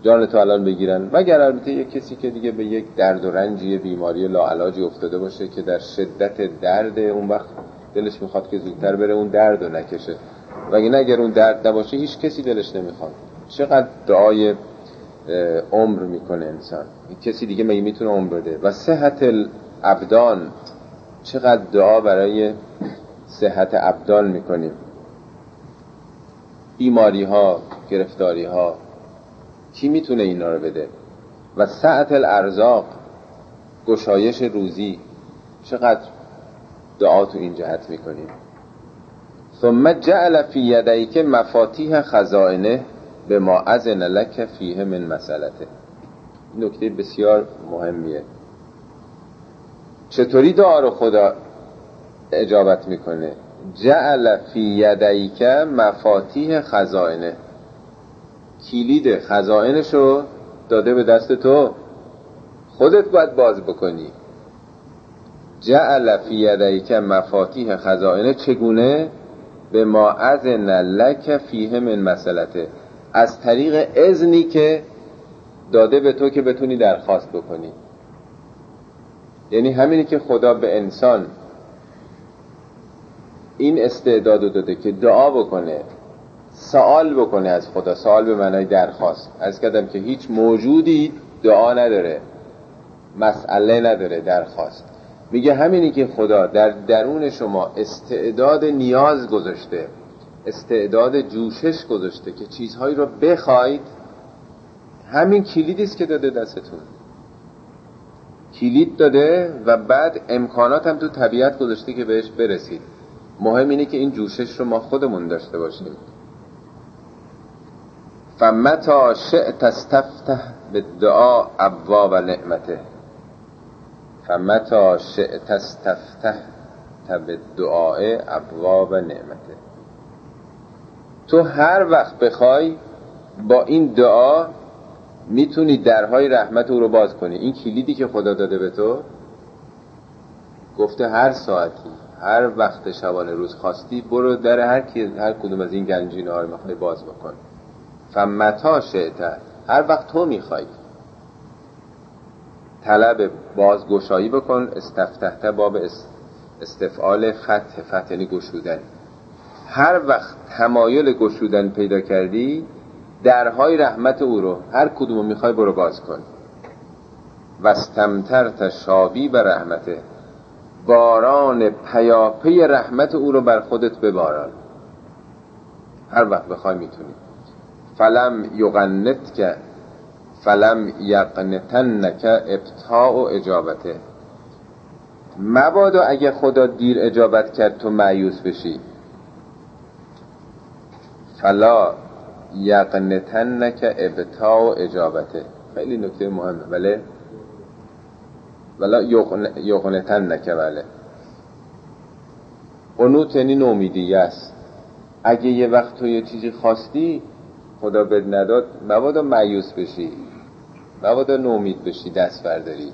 جان تو الان بگیرن. مگر البته یک کسی که دیگه به یک درد و رنجی بیماری لاعلاجی افتاده باشه که در شدت درد اون وقت دلش می‌خواد که زودتر بره اون درد رو نکشه. و اگر اون درد نباشه هیچ کسی دلش نمی‌خواد. چقدر دعای عمر می‌کنه انسان. کسی دیگه می می‌تونه عمر بده؟ و صحت الابدان. چقدر دعا برای صحت ابدان می‌کنیم. بیماری ها گرفتاری ها کی می‌تونه اینا رو بده؟ و سعت الارزاق گشایش روزی. چقدر دعا تو این جهت می‌کنیم. ثم جعل فی یدیک مفاتیح خزائنه به ما ازن لک فیه من مسئلته. نکته بسیار مهمیه. چطوری دعا رو خدا اجابت می‌کنه؟ جعل فی یدیک مفاتیح خزائنه. کلید خزائنش رو داده به دست تو. خودت باید باز بکنی. جعل فی یدیک مفاتیح خزائنه چگونه؟ به ما اذن لک فیه من مسئلته. از طریق اذنی که داده به تو که بتونی درخواست بکنی. یعنی همینی که خدا به انسان این استعداد داده که دعا بکنه سوال بکنه از خدا. سوال به معنای درخواست. از کردم که هیچ موجودی دعا نداره مسئله نداره درخواست. میگه همینی که خدا در درون شما استعداد نیاز گذاشته استعداد جوشش گذاشته که چیزهایی رو بخواید همین کلیدی است که داده دستتون. کلید داده و بعد امکانات هم تو طبیعت گذاشته که بهش برسید. مهم اینه که این جوشش رو ما خودمون داشته باشیم. فمتا شئت استفتح به دعا ابواب نعمته. فمتا شئت استفتح به دعای ابواب نعمته. تو هر وقت بخوای با این دعا می‌تونی درهای رحمت او رو باز کنی. این کلیدی که خدا داده به تو گفته هر ساعتی هر وقت شبانه روز خواستی برو در هر, هر کدوم از این گنجینه ها رو می‌خوای باز بکن. فمتا شعت هر وقت تو می‌خوای. طلب بازگشایی بکن. استفتحت باب استفعال فتح. فتح یعنی گشودن. هر وقت تمایل گشودن پیدا کردی درهای رحمت او رو هر کدومو می‌خوای برو باز کن. و استمتر تشابی به رحمته. باران پیاپی رحمت او رو بر خودت بباران. هر وقت بخوای می‌تونی. فلم یغنت که فلم یقنتن که ابتاع و اجابته مبادا اگه خدا دیر اجابت کرد تو معیوس بشی. فلا یقنتن که ابتاع و اجابته خیلی نکته مهمه بله؟ ولا یقنتن نکه بله. قنوت یعنی نومیدیه است اگه یه وقت تو یه چیزی خواستی خدا بد نداد مبادا معیوس بشی. مبادا نومید بشی دست برداری.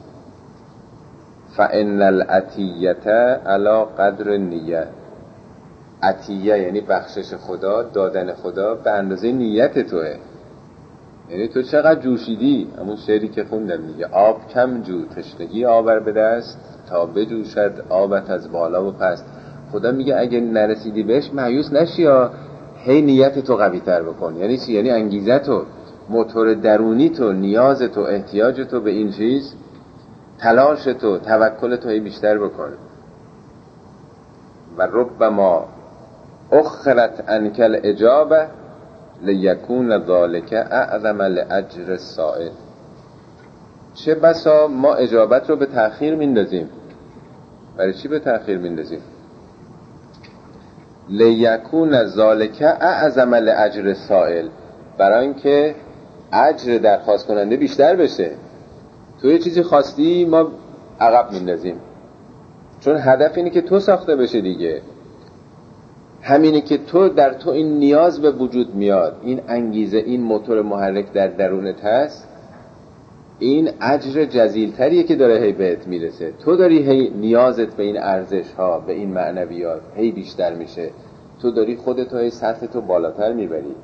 فان العطیت علا قدر نیت عطیه یعنی بخشش خدا دادن خدا به اندازه نیت توه. یعنی تو چقدر جوشیدی؟ همون شعری که خوندم دیگه. آب کم جو تشنگی آور به دست. تا بجوشد آبت از بالا و پست. خدا میگه اگه نرسیدی بهش معیوس نشی یا هی نیت تو قوی تر بکن. یعنی چی؟ یعنی انگیزه تو. موتور درونی تو نیاز تو احتیاج تو به این چیز تلاش تو توکل تو بیشتر بکن. و ربما اخرت انکل اجابه لیکون ذالک اعظم لاجر السائل. چه بسا ما اجابت رو به تأخیر میندازیم. برای چی به تأخیر میندازیم؟ لیکون ذالک اعظم لاجر سائل برای اینکه اجر درخواست کننده بیشتر بشه. تو یه چیزی خواستی ما عقب میندازیم چون هدف اینه که تو ساخته بشه دیگه. همینه که تو در تو این نیاز به وجود میاد. این انگیزه این موتور محرک در درونت هست. این اجر جزیلتریه که داره هی بهت می‌رسه. تو داری هی نیازت به این ارزش ها به این معنویات هی بیشتر میشه. تو داری خودت هی سطح تو بالاتر می‌بری.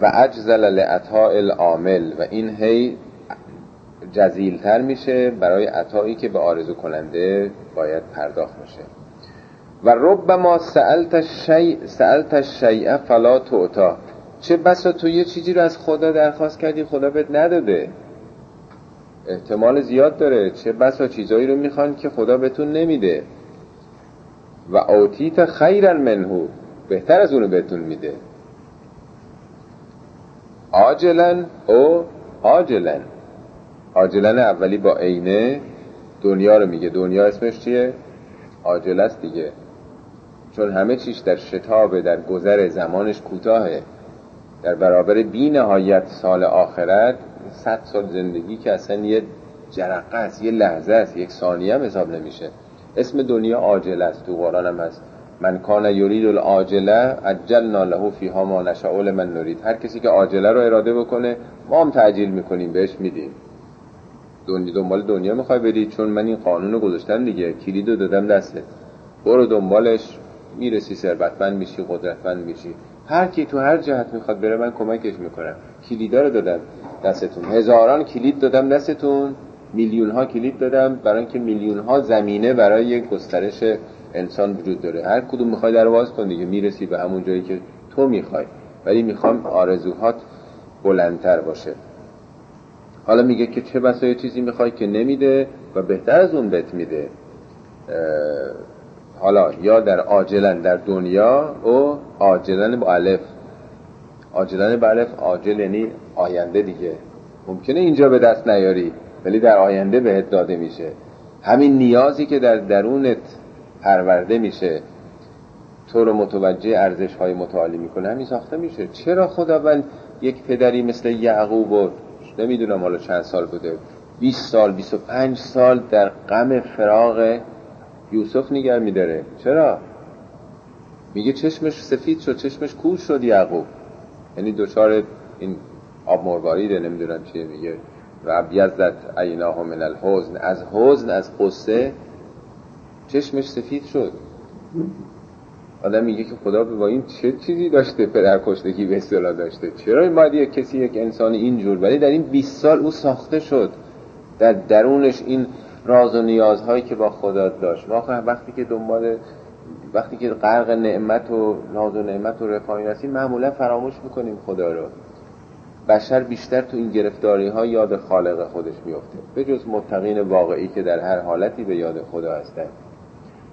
و اجزل لعطاء العامل و این هی جزیلتر میشه برای عطایی که به آرزو کننده باید پرداخت میشه. و ربما سألت الشیء سألت الشیء فلا تعطا چه بسا تو یه چیزی رو از خدا درخواست کردی خدا بهت نداده؟ احتمال زیاد داره. چه بسا چیزایی رو می‌خوان که خدا بهتون نمیده. و اوتیت خیرا منهو بهتر از اونو بهتون میده. آجلن او آجلن آجلن اولی با عینه دنیا رو میگه. دنیا اسمش چیه؟ آجل است دیگه. چون همه چیش در شتابه در گذر زمانش کوتاهه. در برابر بی نهایت سال آخرت صد سال زندگی که اصلا یه جرقه است یه لحظه است یک ثانیه هم حساب نمیشه. اسم دنیا عاجل است تو قرآن هم هست. من کان یرید العاجله عجلنا له فیها ما نشاء من نرید. هر کسی که عاجله رو اراده بکنه ما هم تعجیل می‌کنیم بهش میدیم. دنیا دنبال دنیا می‌خوای بری چون من این قانون رو گذاشتم دیگه. کلید رو دادم دستت. برو دنبالش می‌رسی ثروتمند میشی قدرتمند میشی. هر کی تو هر جهت می‌خواد بره من کمکش می‌کنم. کلیدا رو دادم دستتون. هزاران کلید دادم دستتون. میلیون ها کلید دادم برای اینکه میلیون ها زمینه برای گسترش انسان وجود داره. هر کدوم می‌خوای در باز کن دیگه. می‌رسی به همون جایی که تو می‌خوای. ولی می‌خوام آرزوهات بلندتر باشه. حالا میگه که چه بسا یه چیزی می‌خوای که نمیده و بهتر از اون بهت میده. حالا یا در آجلن در دنیا او آجلن با الف. آجلن با الف آجل یعنی آینده دیگه. ممکنه اینجا به دست نیاری ولی در آینده بهت داده میشه. همین نیازی که در درونت پرورده میشه تو رو متوجه ارزش های متعالی می‌کنه همین ساخته میشه. چرا خداوند یک پدری مثل یعقوب و نمی‌دونم حالا چند سال بوده 20 سال 25 سال در غم فراغ یوسف نگر میداره؟ چرا؟ میگه چشمش سفید شد چشمش کور شد یعقوب. یعنی دوچار این آب مرواریده نمی‌دونم چیه میگه و ابیزت عیناه من الحزن از حزن از قصه چشمش سفید شد. آدم میگه که خدا با این چه چیزی داشته پدر کشتگی به اصطلاح داشته؟ چرا باید یک کسی یک انسان اینجور ولی در این 20 سال او ساخته شد. در درونش این راز و نیازهایی که با خدا داشت. واقعا وقتی که دنبال وقتی که غرق نعمت و ناز و نعمت و رفاهی هستیم معمولا فراموش می‌کنیم خدا رو. بشر بیشتر تو این گرفتاری ها یاد خالق خودش میفته به جز متقین واقعی که در هر حالتی به یاد خدا هستن.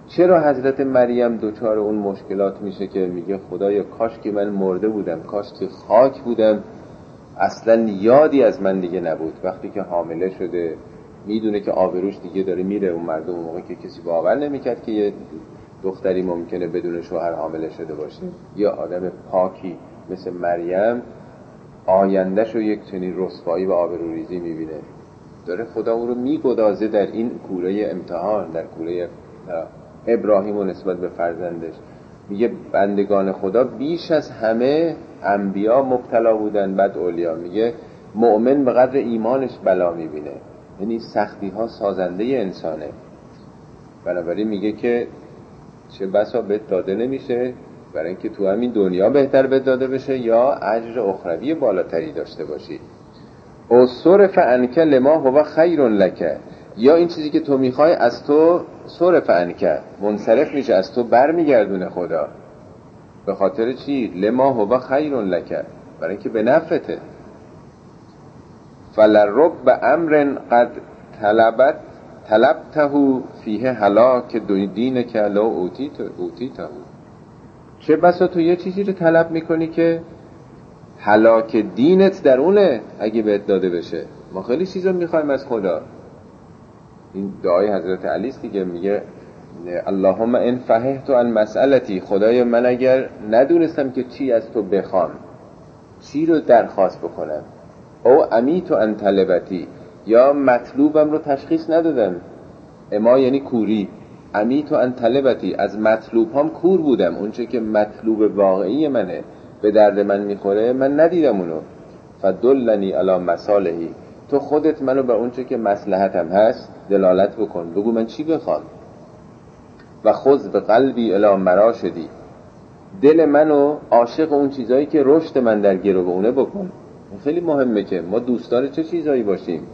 چرا حضرت مریم دوچار اون مشکلات میشه که میگه خدایا کاش که من مرده بودم کاش که خاک بودم. اصلا یادی از من دیگه نبود. وقتی که حامله شده می‌دونه که آبروش دیگه داره میره. اون مردم اون موقع که کسی باور نمی‌کرد که یه دختری ممکنه بدون شوهر حامله شده باشه. یا آدم پاکی مثل مریم آیندهش رو یک چنین رسوایی و آبروریزی می‌بینه. داره خدا او رو میگدازه در این کوره امتحان در کوره ابراهیم و نسبت به فرزندش. میگه بندگان خدا بیش از همه انبیا مبتلا بودن بعد اولیا. میگه مؤمن به قدر ایمانش بلا می‌بینه. یعنی سختی ها سازنده انسانه. بنابراین میگه که چه بسا بهت داده نمیشه برای اینکه تو همین دنیا بهتر بهت داده بشه یا اجر اخروی بالاتری داشته باشی. او صرف انکه لما هو خیر لکه یا این چیزی که تو می‌خوای از تو صرف انکه منصرف میشه از تو برمیگردونه خدا. به خاطر چی؟ لما هو خیر لکه برای اینکه به نفته فلرب به امر قد طلبت طلبته فیه هلاک دین که لا اوتیته. چه بسا تو یه چیزی رو طلب می‌کنی که هلاک دینت در اونه اگه بهت داده بشه. ما خیلی چیزا می‌خوایم از خدا. این دعای حضرت علی است دیگه میگه اللهم ان فهمت ان مسئلتی خدای من اگر ندونستم که چی از تو بخوام چی رو درخواست بکنم او امیت ان طلبتی یا مطلوبم رو تشخیص ندادم. اما یعنی کوری. امیت ان طلبتی از مطلوب هم کور بودم اونچه که مطلوب واقعی منه به درد من می‌خوره من ندیدم اونو. فدلنی علی مسالهی تو خودت منو به اونچه که مسلحتم هست دلالت بکن. بگو من چی بخوام؟ و خود به قلبی الی مراشدی. دل منو عاشق اون چیزایی که رشد من در گرو اونه بکن خیلی مهمه که ما دوستان چه چیزایی باشیم؟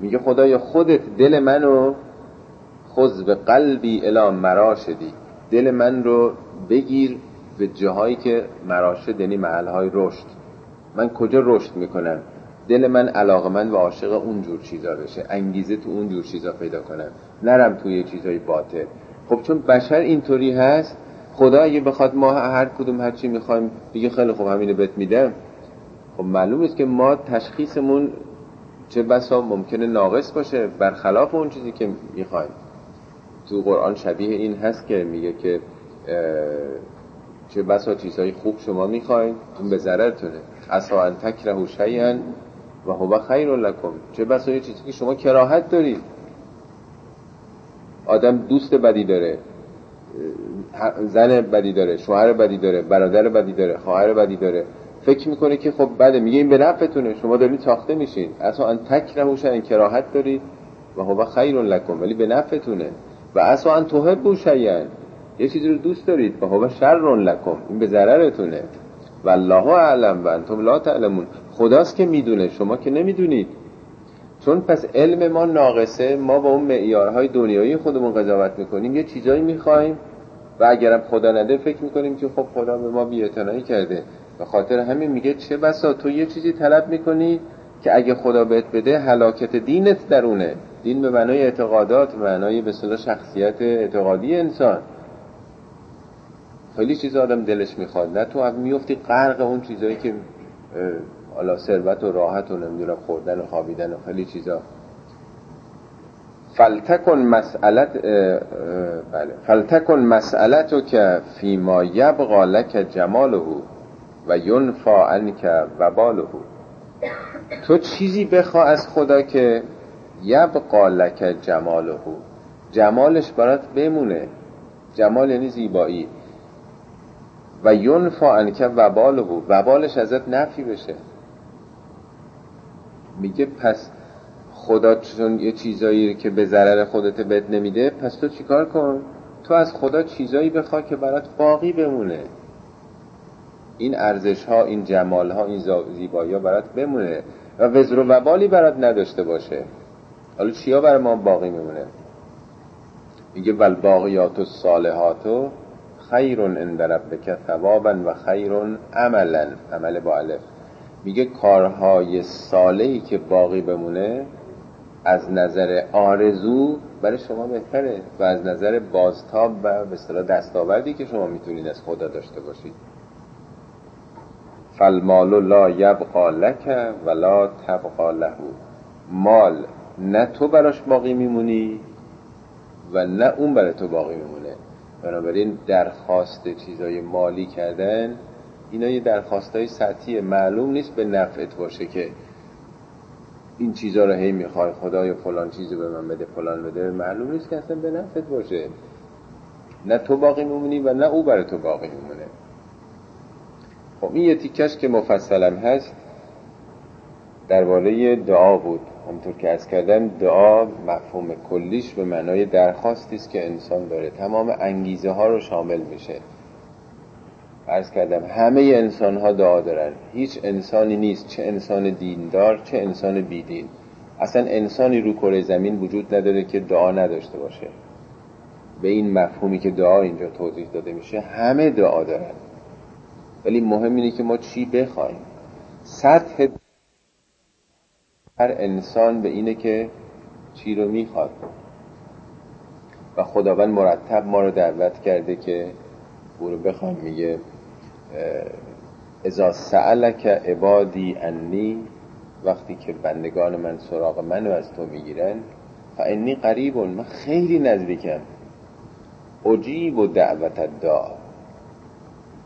میگه خدای خودت دل منو خود به قلبی الی مراشدی. دل من رو بگیر به جاهایی که مراشد یعنی محلهای رشد. من کجا رشد می‌کنم؟ دل من علاقه من و عاشق اون جور چیزا بشه. انگیزه تو اون جور چیزا پیدا کنم. نرم توی چیزای باطل. خب چون بشر اینطوری هست خدا اگه بخواد ما هر کدوم هر چی می‌خوایم بگه خیلی خوب همینو بهت میدم. خب معلوم است که ما تشخیصمون چه بسا ممکنه ناقص باشه برخلاف اون چیزی که می‌خوایم. تو قرآن شبیه این هست که میگه که چه بسا چیزهای خوب شما می‌خواین اون به ضررتونه. اصلا ان تکرهو شیئا و هو خیر لکم. چه بسا یه چیزی که شما کراهت دارید. آدم دوست بدی داره. زن بدی داره شوهر بدی داره برادر بدی داره خواهر بدی داره. فکر می‌کنه که خب بده میگه این به نفعتونه. شما دارید ساخته میشین. اصلا ان تکرهو شیئا کراهت دارید. و هو خیر لکم. ولی به نفعتونه. و اصلا ان تحبو شیئا. یه چیزی رو دوست دارید. و هو شر لکم. این به ضررتونه. و الله اعلم و انتم لا تعلمون. خداست که می‌دونه شما که نمی‌دونید. چون پس علم ما ناقصه ما با اون معیارهای دنیایی خودمون قضاوت می‌کنیم یه چیزایی می‌خوایم و اگرم خدا نده فکر می‌کنیم که خب خدا به ما بیعتنایی کرده. به خاطر همین میگه چه بسا تو یه چیزی طلب می‌کنی که اگه خدا بهت بده حلاکت دینت درونه. دین به معنای اعتقادات به معنای به شخصیت اعتقادی انسان. خیلی چیز آدم دلش می‌خواد. نه تو میفتی غرق اون چیزایی که حالا ثروت و راحت و نمی‌دونم خوردن و خوابیدن و خیلی چیزا. فلتکن مسئلت بله. فلتکن مسئلتو که فیما یبقا لک جماله و ینفا عنک وباله تو چیزی بخوا از خدا که یبقا لک جماله جمالش برات بمونه. جمال یعنی زیبایی. و ینفا عنک وباله وبالش ازت نفی بشه. میگه پس خدا چون یه چیزایی که به ضرر خودت بهت نمیده پس تو چیکار کن؟ تو از خدا چیزایی بخوا که برات باقی بمونه. این ارزش ها این جمال ها این زیبایی ها برات بمونه. و وزر و وبالی برات نداشته باشه. حالا چیا برای ما باقی میمونه؟ میگه ول باقیات و صالحاتو خیر عند ربک ثوابا و خیر عملا. عمل با الف. میگه کارهای صالحی که باقی بمونه از نظر آرزو برای شما بهتره و از نظر بازتاب و به اصطلاح دستاوردی که شما می‌تونید از خدا داشته باشید. فالمال لا یبقا لک ولا تبقا له. مال نه تو براش باقی میمونی و نه اون برای تو باقی میمونه. بنابراین درخواست چیزای مالی کردن اینا یه درخواست های سطحی. معلوم نیست به نفعت باشه که این چیزا رو هی می‌خوای خدای فلان چیزی به من بده فلان بده. معلوم نیست که اصلا به نفعت باشه. نه تو باقی میمونی و نه او برای تو باقی میمونه. خب این یه تیکش که مفصلم هست. درباره دعا بود. همطور که از کردم دعا مفهوم کلیش به معنای درخواستی است که انسان داره. تمام انگیزه ها رو شامل میشه. ارز کردم همه انسان ها دعا دارن. هیچ انسانی نیست. چه انسان دیندار چه انسان بیدین. اصلا انسانی رو کره زمین وجود نداره که دعا نداشته باشه. به این مفهومی که دعا اینجا توضیح داده میشه همه دعا دارن. ولی مهم اینه که ما چی بخوایم. سطح هر انسان به اینه که چی رو می‌خواد. و خداوند مرتب ما رو دعوت کرده که او رو بخوایم میگه ازا سألک عبادی انی وقتی که بندگان من سراغ منو از تو می‌گیرن فانی قریبون من خیلی نزدیکم. اجیب و دعوت دعا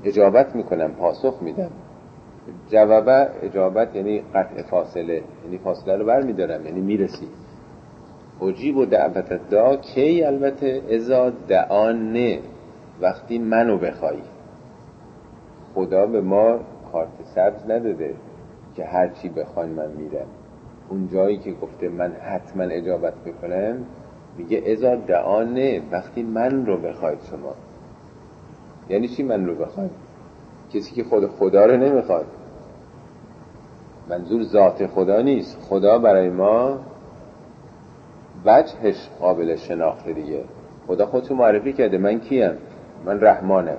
اجابت می‌کنم پاسخ میدم. جوابه اجابت یعنی قطع فاصله یعنی فاصله رو بر میدارم یعنی می‌رسی. اجیب و دعوت دعا کی؟ البته ازا دعانه وقتی منو بخوای خدا به ما کارت سبز نداده که هر چی بخواین من میرم. اون جایی که گفته من حتما اجابت بکنم میگه ازا دعانه وقتی من رو بخواید شما. یعنی چی من رو بخواید؟ کسی که خود خدا رو نمی‌خواد. منظور ذات خدا نیست. خدا برای ما وجهش قابل شناخت دیگه. خدا خودتو معرفی کرده. من کیم؟ من رحمانم.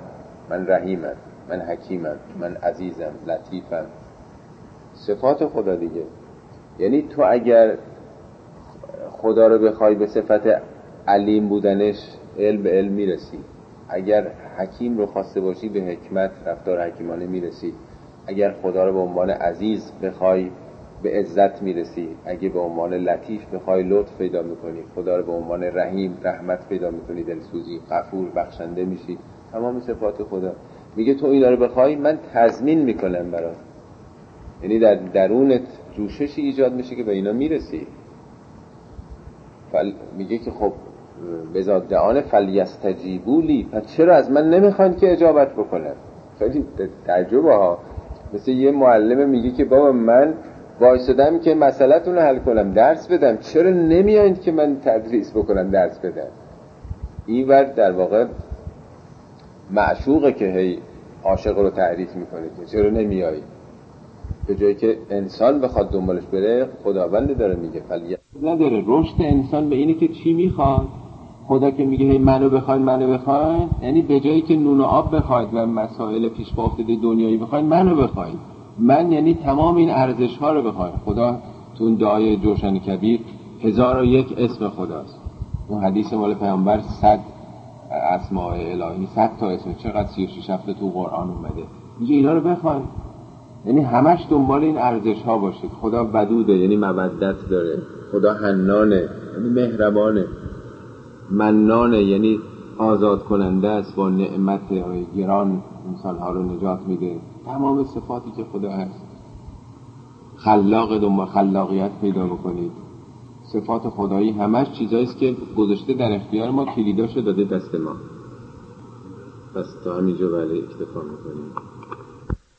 من رحیمم. من حکیمم. من عزیزم. لطیفم. صفات خدا دیگه. یعنی تو اگر خدا رو بخوای به صفت علیم بودنش علم به علم می‌رسی. اگر حکیم رو خواسته باشی به حکمت رفتار حکیمانه می‌رسی. اگر خدا رو به عنوان عزیز بخوای به عزت می‌رسی. اگه به عنوان لطیف بخوای لطف پیدا می‌کنی. خدا رو به عنوان رحیم رحمت پیدا می‌کنی. دلسوزی غفور بخشنده میشی. تمام صفات خدا. میگه تو اینا رو بخوای من تضمین می‌کنم برات. یعنی در درونت جوششی ایجاد میشه که به اینا می‌رسی. فل... میگه که خب بزاد دعان فلیستجیبولی پس چرا از من نمی‌خوان که اجابت بکنم خیلی تعجب ها. مثل یه معلم میگه که بابا من وایسادم که مسئلتون رو حل کنم درس بدم. چرا نمیایند که من تدریس بکنم درس بدم؟ این ور در واقع معشوقه که هی عاشق رو تعریف می‌کنه که چرا نمیایی به جایی که انسان بخواد دنبالش بره خداوند داره میگه فلیت نداره رشد انسان به اینه که چی می‌خواد؟ خدا که میگه منو بخواید منو بخواید یعنی به جایی که نون و آب بخواید و مسائل پیش با افتاده دنیایی بخواید منو بخواید من یعنی تمام این ارزش ها رو بخواید خدا تو اون دعای جوشن کبیر هزار و یک اسم خداست. اون حدیث مال پیامبر صد اسماء الهی صد تا اسم. چقدر 36 هفته تو قرآن اومده. میگه اینا رو بخواید یعنی همش دنبال این ارزش ها باشید. خدا ودوده یعنی مودت داره. خدا حنانه یعنی مهربانه. منانه یعنی آزاد کننده است با نعمت گران انسان ها رو نجات میده. تمام صفاتی که خدا هست. خلاق دنبال خلاقیت پیدا بکنید. صفات خدایی همش چیزایی است که گذاشته در اختیار ما کلیداشو داده دست ما. پس تا همینجا بله اکتفا می‌کنیم.